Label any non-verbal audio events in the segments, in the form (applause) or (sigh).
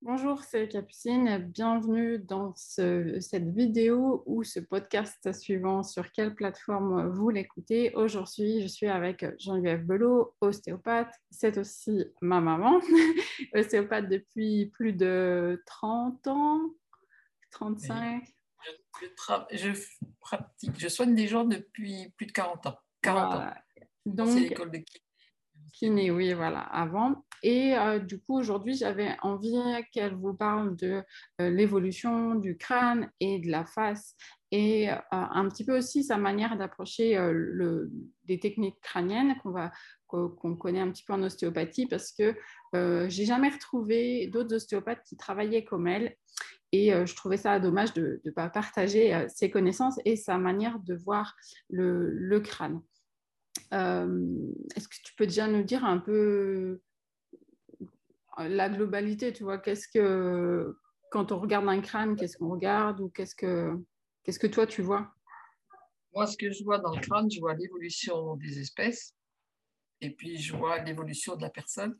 Bonjour, c'est Capucine. Bienvenue dans cette vidéo ou ce podcast suivant sur quelle plateforme vous l'écoutez? Aujourd'hui, je suis avec Geneviève Belot, ostéopathe. C'est aussi ma maman, (laughs) ostéopathe depuis plus de 30 ans, 35. Je, pratique, je soigne des gens depuis plus de 40 ans. 40 ans. Donc, c'est l'école de kiné, oui, voilà, avant. Et euh, du coup, aujourd'hui, j'avais envie qu'elle vous parle de euh, l'évolution du crâne et de la face et euh, un petit peu aussi sa manière d'approcher le, des techniques crâniennes qu'on connaît un petit peu en ostéopathie parce que j'ai jamais retrouvé d'autres ostéopathes qui travaillaient comme elle et je trouvais ça dommage de ne pas partager ses connaissances et sa manière de voir le crâne. Est-ce que tu peux déjà nous dire un peu la globalité, tu vois, qu'est-ce que quand on regarde un crâne, qu'est-ce qu'on regarde ou qu'est-ce que qu'est-ce que toi tu vois? Moi, ce que je vois dans le crâne, je vois l'évolution des espèces et puis je vois l'évolution de la personne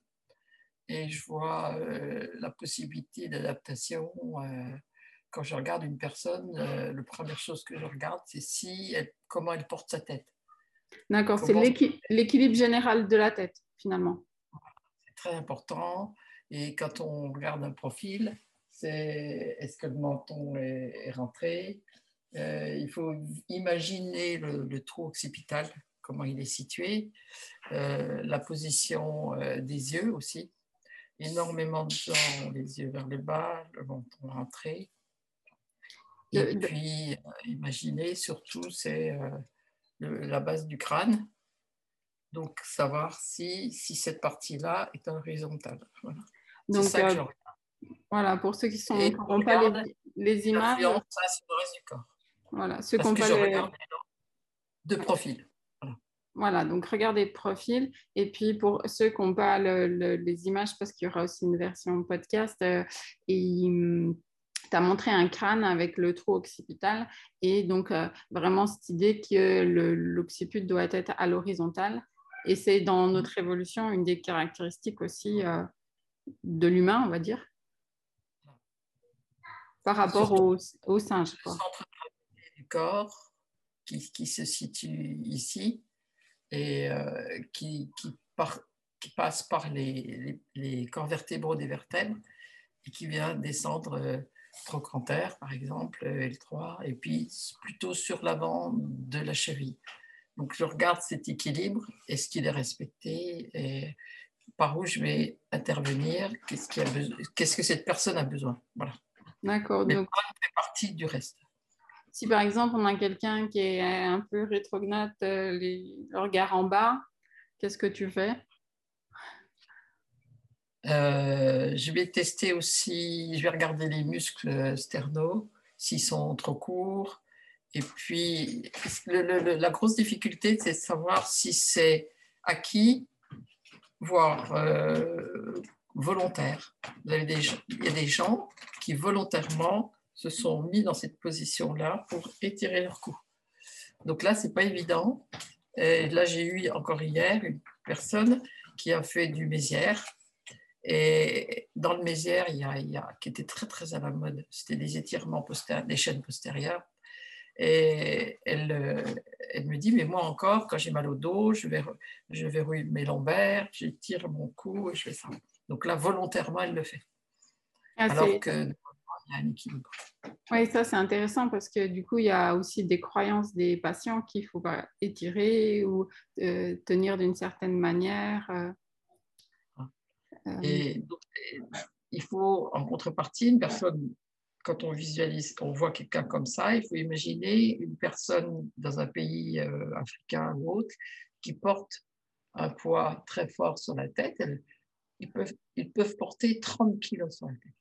et je vois euh, la possibilité d'adaptation. Euh, quand je regarde une personne, euh, la première chose que je regarde, c'est si comment elle porte sa tête. D'accord, c'est l'équilibre général de la tête, finalement. C'est très important. Et quand on regarde un profil, c'est est-ce que le menton est, rentré? Euh, Il faut imaginer le, trou occipital, comment il est situé, euh, la position euh, des yeux aussi. Énormément de gens ont les yeux vers le bas, le menton rentré. Et puis, imaginer surtout, c'est la base du crâne. Donc, savoir si, si cette partie-là est horizontale. Voilà. Donc, ça euh, voilà, pour ceux qui sont n'ont pas les, les images. Ça le reste du corps. Voilà, ceux qui n'ont pas les... de profil. Voilà. donc regardez de profil. Et puis pour ceux qui n'ont pas les images, parce qu'il y aura aussi une version podcast, euh, et tu as montré un crâne avec le trou occipital et donc euh, vraiment cette idée que l'occiput doit être à l'horizontale. Et c'est dans notre évolution une des caractéristiques aussi de l'humain, on va dire, par rapport au, au, singe. Le centre du corps qui, se situe ici et euh, qui, passe par les, corps vertébraux des vertèbres et qui vient descendre euh, trochanter, par exemple, L3, et puis plutôt sur l'avant de la cheville. Donc, je regarde cet équilibre, est-ce qu'il est respecté et par où je vais intervenir, qu'est-ce, que cette personne a besoin. Voilà. D'accord. Mais donc, fait partie du reste. Si par exemple on a quelqu'un qui est un peu rétrognate, euh, le regard en bas, qu'est-ce que tu fais? Euh, Je vais tester aussi, je vais regarder les muscles sternaux, s'ils sont trop courts. Et puis, la grosse difficulté, c'est de savoir si c'est acquis voire euh, volontaire. Il y a des gens qui volontairement se sont mis dans cette position-là pour étirer leur cou. Donc là, c'est pas évident. Et là, j'ai eu encore hier une personne qui a fait du mézière. Et dans le mézière, il y a, il y a qui était très très à la mode, c'était des étirements postérieurs, des chaînes postérieures. Et elle, euh, elle me dit, mais moi encore, quand j'ai mal au dos, je, vais, je verrouille mes lombaires, j'étire mon cou et je fais ça. Donc là, volontairement, elle le fait. Ah, Alors que il y a un équilibre. Oui, ça c'est intéressant parce que du coup, il y a aussi des croyances des patients qu'il faut étirer ou euh, tenir d'une certaine manière. Euh, et donc, il faut en contrepartie une personne quand on visualise, on voit quelqu'un comme ça, il faut imaginer une personne dans un pays euh, africain ou autre qui porte un poids très fort sur la tête. ils, peuvent, ils peuvent porter 30 kilos sur la tête.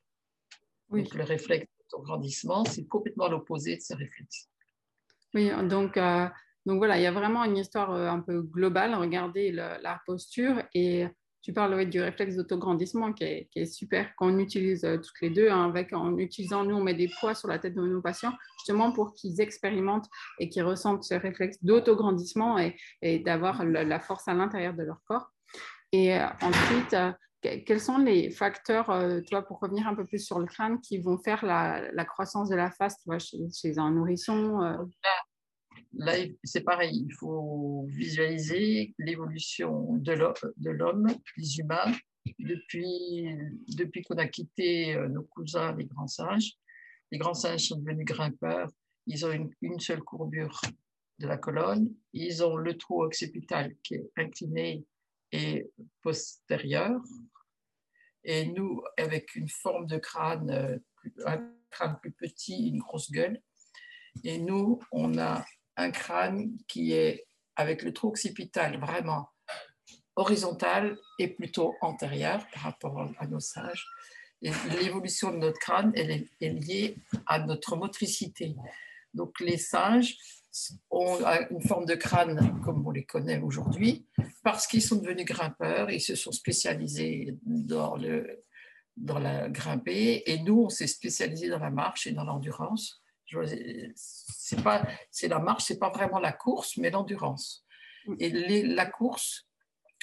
Donc le réflexe grandissement, c'est complètement l'opposé de ce réflexe. Oui, donc, euh, donc voilà, il y a vraiment une histoire euh, un peu globale. Regardez la posture et tu parles du réflexe d'autograndissement qui est, qui est super, qu'on utilise euh, toutes les deux. Hein, avec, en utilisant, nous, on met des poids sur la tête de nos patients, justement pour qu'ils expérimentent et qu'ils ressentent ce réflexe d'autograndissement et, et d'avoir la, force à l'intérieur de leur corps. Et euh, ensuite, quels sont les facteurs, euh, toi, pour revenir un peu plus sur le crâne, qui vont faire la, croissance de la face tu vois, chez, un nourrisson euh? Là, c'est pareil, il faut visualiser l'évolution de l'homme, des humains, depuis, depuis qu'on a quitté euh, nos cousins, les grands singes. Les grands singes sont devenus grimpeurs, ils ont une, une seule courbure de la colonne, ils ont le trou occipital qui est incliné et postérieur. Et nous, avec une forme de crâne, euh, un crâne plus petit, une grosse gueule. Et nous, on a un crâne qui est avec le trou occipital vraiment horizontal et plutôt antérieur par rapport à nos singes. Et l'évolution de notre crâne, est, liée à notre motricité. Donc les singes ont une forme de crâne comme on les connaît aujourd'hui, parce qu'ils sont devenus grimpeurs, ils se sont spécialisés dans, le, dans la grimper, et nous, on s'est spécialisé dans la marche et dans l'endurance. C'est pas, c'est la marche, c'est pas vraiment la course, mais l'endurance. Et la course,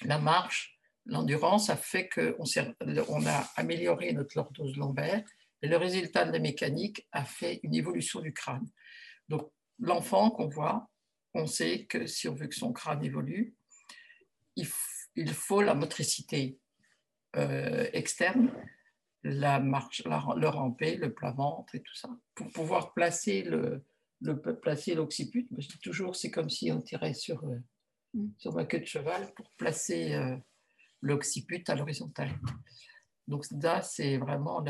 la marche, l'endurance a fait qu'on on a amélioré notre lordose lombaire, et le résultat de la mécanique a fait une évolution du crâne. Donc, l'enfant qu'on voit, on sait que si on veut que son crâne évolue, il, faut la motricité euh, externe, la marche, le rampé, le plat ventre et tout ça, pour pouvoir placer le, placer l'occiput. Je dis toujours, c'est comme si on tirait sur, euh, mm. sur ma queue de cheval pour placer euh, l'occiput à l'horizontale. Donc là, c'est vraiment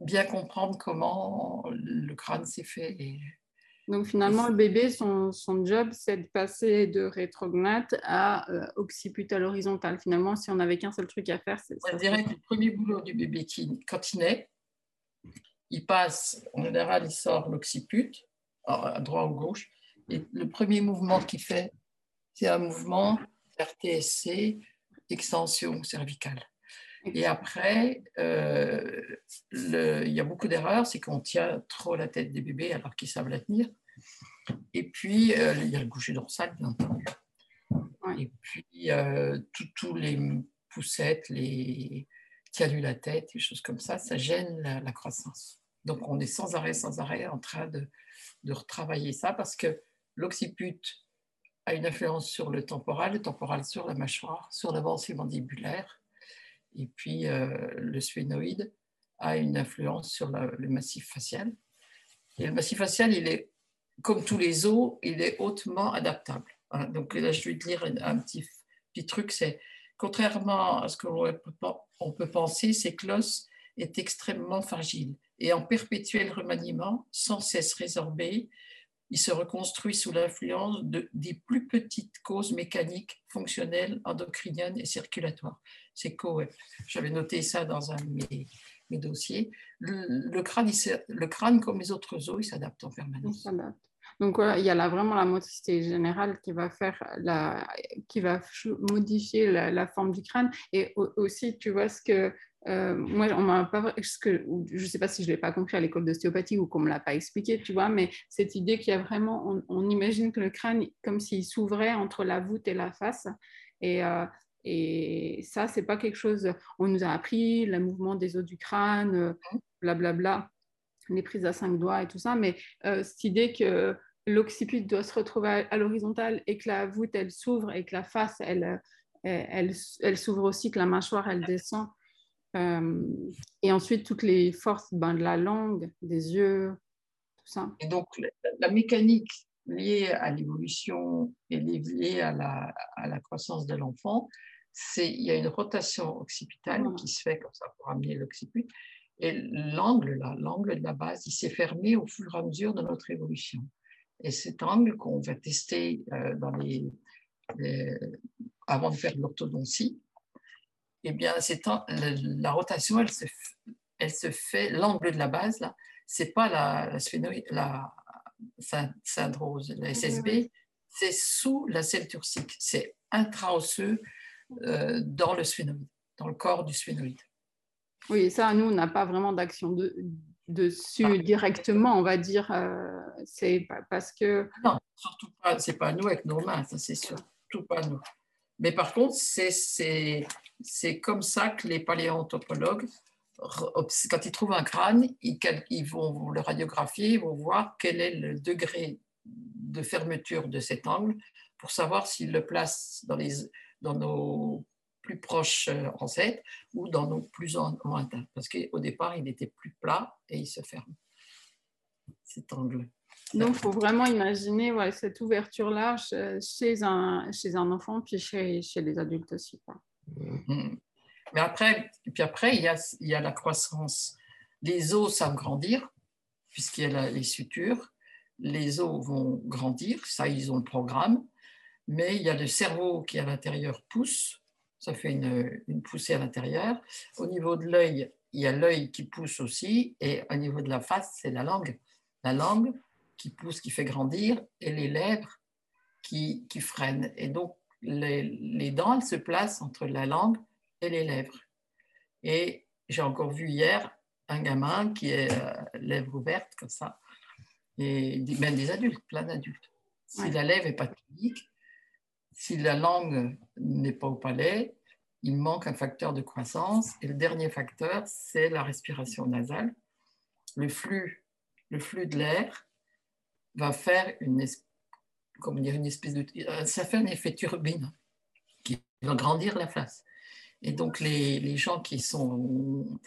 bien comprendre comment le crâne s'est fait et donc finalement, le bébé, son, son job, c'est de passer de rétrognate à euh, occipital horizontal. Finalement, si on n'avait qu'un seul truc à faire, c'est... On dirait que le premier boulot du bébé, qui, quand il naît, il passe, en général, il sort l'occiput, à droite ou gauche, et le premier mouvement qu'il fait, c'est un mouvement RTSC, extension cervicale. Et après, euh, il y a beaucoup d'erreurs, c'est qu'on tient trop la tête des bébés alors qu'ils savent la tenir. Et puis, euh, il y a le coucher dorsal, bien entendu. Et puis, euh, tous les poussettes, les tiens la tête, des choses comme ça, ça gêne la, croissance. Donc, on est sans arrêt, sans arrêt en train de, de retravailler ça parce que l'occiput a une influence sur le temporal, le temporal sur la mâchoire, sur l'avancée mandibulaire et puis, euh, le sphénoïde a une influence sur le massif facial. Et le massif facial, il est, comme tous les os, il est hautement adaptable. Hein. Donc là, je vais te lire un petit, truc, c'est contrairement à ce qu'on peut penser, c'est que l'os est extrêmement fragile et en perpétuel remaniement, sans cesse résorbé, il se reconstruit sous l'influence de, des plus petites causes mécaniques, fonctionnelles, endocriniennes et circulatoires. C'est COEP. J'avais noté ça dans un de mes, mes dossiers. Le, crâne, le crâne, comme les autres os, il s'adapte en permanence. Donc il y a là vraiment la motricité générale qui va faire la, qui va modifier la, la, forme du crâne. Et aussi, tu vois ce que euh, moi, on m'a pas, que, je ne sais pas si je ne l'ai pas compris à l'école d'ostéopathie ou qu'on ne me l'a pas expliqué, tu vois, mais cette idée qu'il y a vraiment, on, imagine que le crâne, comme s'il s'ouvrait entre la voûte et la face. Et, euh, et ça, c'est pas quelque chose, on nous a appris le mouvement des os du crâne, blablabla, bla, bla, les prises à cinq doigts et tout ça, mais euh, cette idée que l'occiput doit se retrouver à, l'horizontale et que la voûte, elle s'ouvre et que la face, elle, elle, elle s'ouvre aussi, que la mâchoire, elle descend. Euh, et ensuite, toutes les forces ben, de la langue, des yeux, tout ça. Et donc, la, mécanique liée à l'évolution et liée à la, à la croissance de l'enfant, c'est il y a une rotation occipitale qui se fait comme ça pour amener l'occiput. Et l'angle, là, l'angle de la base, il s'est fermé au fur et à mesure de notre évolution. Et cet angle qu'on va tester euh, dans les, avant de faire l'orthodontie, eh bien, la, rotation, elle se, elle se fait, l'angle de la base, là, c'est pas la, la la syndrose, la SSB, c'est sous la selle turcique, c'est intraosseux dans le sphénoïde, dans le corps du sphénoïde. Oui, ça, nous, on n'a pas vraiment d'action de, dessus ah. directement, on va dire. Euh, c'est parce que. Non, surtout pas, c'est pas nous avec nos mains, c'est surtout pas nous. Mais par contre, c'est comme ça que les paléoanthropologues, quand ils trouvent un crâne, ils, ils vont le radiographier, ils vont voir quel est le degré de fermeture de cet angle pour savoir s'ils le placent dans, les, dans nos plus proches euh, ancêtres ou dans nos plus lointains. Parce qu'au départ, il était plus plat et il se ferme, cet angle. Donc, il faut vraiment imaginer cette ouverture-là chez un, chez un enfant, puis chez, chez les adultes aussi. Mm-hmm. Mais après, puis après il, y a, il y a la croissance. Les os savent grandir, puisqu'il y a les sutures. Les os vont grandir, ça, ils ont le programme. Mais il y a le cerveau qui, à l'intérieur, pousse. Ça fait une, une poussée à l'intérieur. Au niveau de l'œil, il y a l'œil qui pousse aussi. Et au niveau de la face, c'est la langue. La langue, qui pousse, qui fait grandir, et les lèvres qui, qui freinent. Et donc, les, les, dents, elles se placent entre la langue et les lèvres. Et j'ai encore vu hier un gamin qui est euh, lèvres ouvertes comme ça, et même des adultes, plein d'adultes. Si la lèvre n'est pas tonique, si la langue n'est pas au palais, il manque un facteur de croissance. Et le dernier facteur, c'est la respiration nasale. Le flux, le flux de l'air va faire une, comment dire, une espèce de... Euh, ça fait un effet turbine qui va grandir la face. Et donc les, les gens qui sont,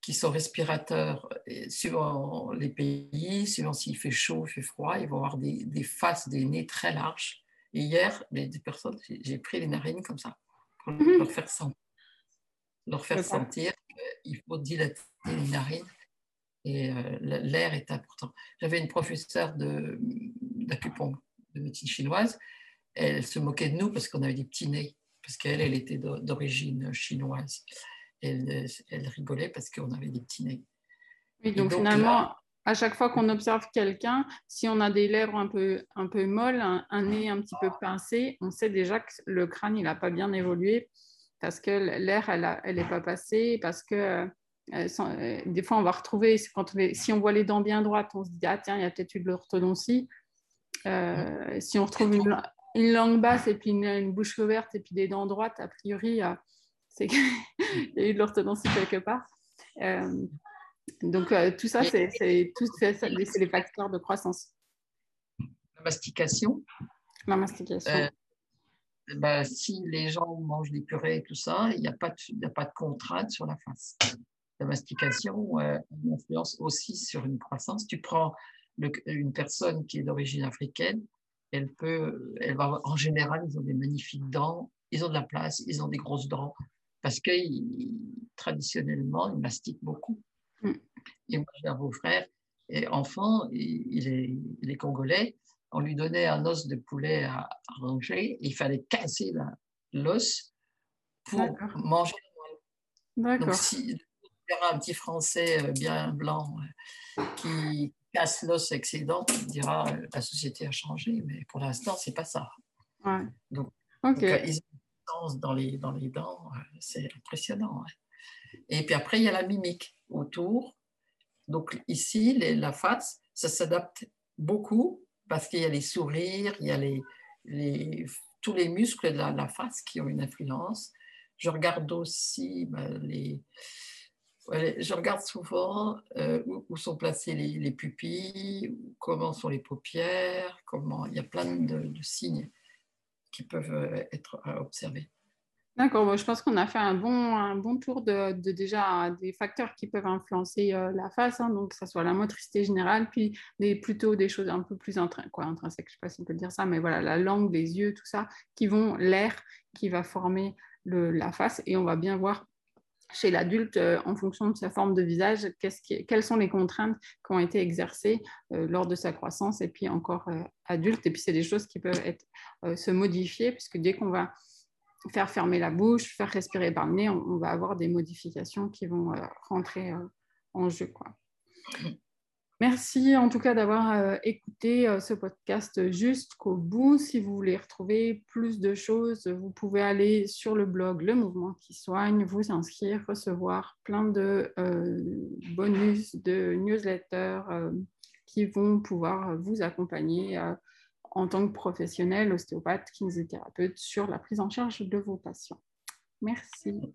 qui sont respirateurs, suivant les pays, suivant s'il fait chaud, il fait froid, ils vont avoir des, des faces, des nez très larges. Et hier, les personnes, j'ai pris les narines comme ça pour mhm. leur faire sentir, leur faire sentir qu'il faut dilater les narines et euh, l'air est important. J'avais une professeure d'acupuncture, de, médecine chinoise, elle se moquait de nous parce qu'on avait des petits nez, parce qu'elle, elle était d'origine chinoise. Elle, elle, rigolait parce qu'on avait des petits nez. Oui, donc, finalement, à chaque fois qu'on observe quelqu'un, si on a des lèvres un peu, un peu molles, un, un, nez un petit peu pincé, on sait déjà que le crâne, il n'a pas bien évolué parce que l'air, elle n'est pas passé, parce que euh, euh, des fois, on va retrouver, quand si on voit les dents bien droites, on se dit, ah tiens, il y a peut-être eu de l'orthodontie. Euh, si on retrouve une, langue basse et puis une, bouche ouverte et puis des dents droites, a priori, c'est qu'il (laughs) y a eu de l'orthodontie quelque part. Donc, tout ça, c'est les facteurs de croissance. La mastication. La mastication. Bah, si les gens mangent des purées et tout ça, il n'y a, pas de, a pas de contrainte sur la face la mastication euh, influence aussi sur une croissance. Tu prends une personne qui est d'origine africaine, elle peut, elle va, en général, ils ont des magnifiques dents, ils ont de la place, ils ont des grosses dents, parce que traditionnellement, ils mastiquent beaucoup. Mm. Et moi, j'ai un beau-frère, et enfant, il, est, il, est, congolais, on lui donnait un os de poulet à, ranger, et il fallait casser l'os pour manger D'accord. Si, un petit Français euh, bien blanc euh, qui casse l'os excédent, il dira euh, la société a changé, mais pour l'instant, c'est pas ça. Donc, ils ont dans les, dans les dents, c'est impressionnant. Et puis après, il y a la mimique autour. Donc ici, la face, ça s'adapte beaucoup parce qu'il y a les sourires, il y a les, tous les muscles de la, face qui ont une influence. Je regarde aussi ben, les, je regarde souvent euh, où, sont placées les, pupilles, comment sont les paupières, comment il y a plein de, signes qui peuvent euh, être observés. D'accord, je pense qu'on a fait un bon, un bon tour de, déjà des facteurs qui peuvent influencer euh, la face, hein, donc que ce soit la motricité générale, puis plutôt des choses un peu plus intrinsèques, je ne sais pas si on peut dire ça, mais voilà, la langue, les yeux, tout ça, qui vont, l'air qui va former le, la face, et on va bien voir chez l'adulte, euh, en fonction de sa forme de visage, quelles sont les contraintes qui ont été exercées euh, lors de sa croissance et puis encore adulte. Et puis, c'est des choses qui peuvent se modifier, puisque dès qu'on va faire fermer la bouche, faire respirer par le nez, on, va avoir des modifications qui vont rentrer en jeu. Merci en tout cas d'avoir euh, écouté euh, ce podcast jusqu'au bout. Si vous voulez retrouver plus de choses, vous pouvez aller sur le blog Le Mouvement qui soigne, vous inscrire, recevoir plein de euh, bonus, de newsletters qui vont pouvoir vous accompagner en tant que professionnel, ostéopathe, kinésithérapeute, sur la prise en charge de vos patients. Merci.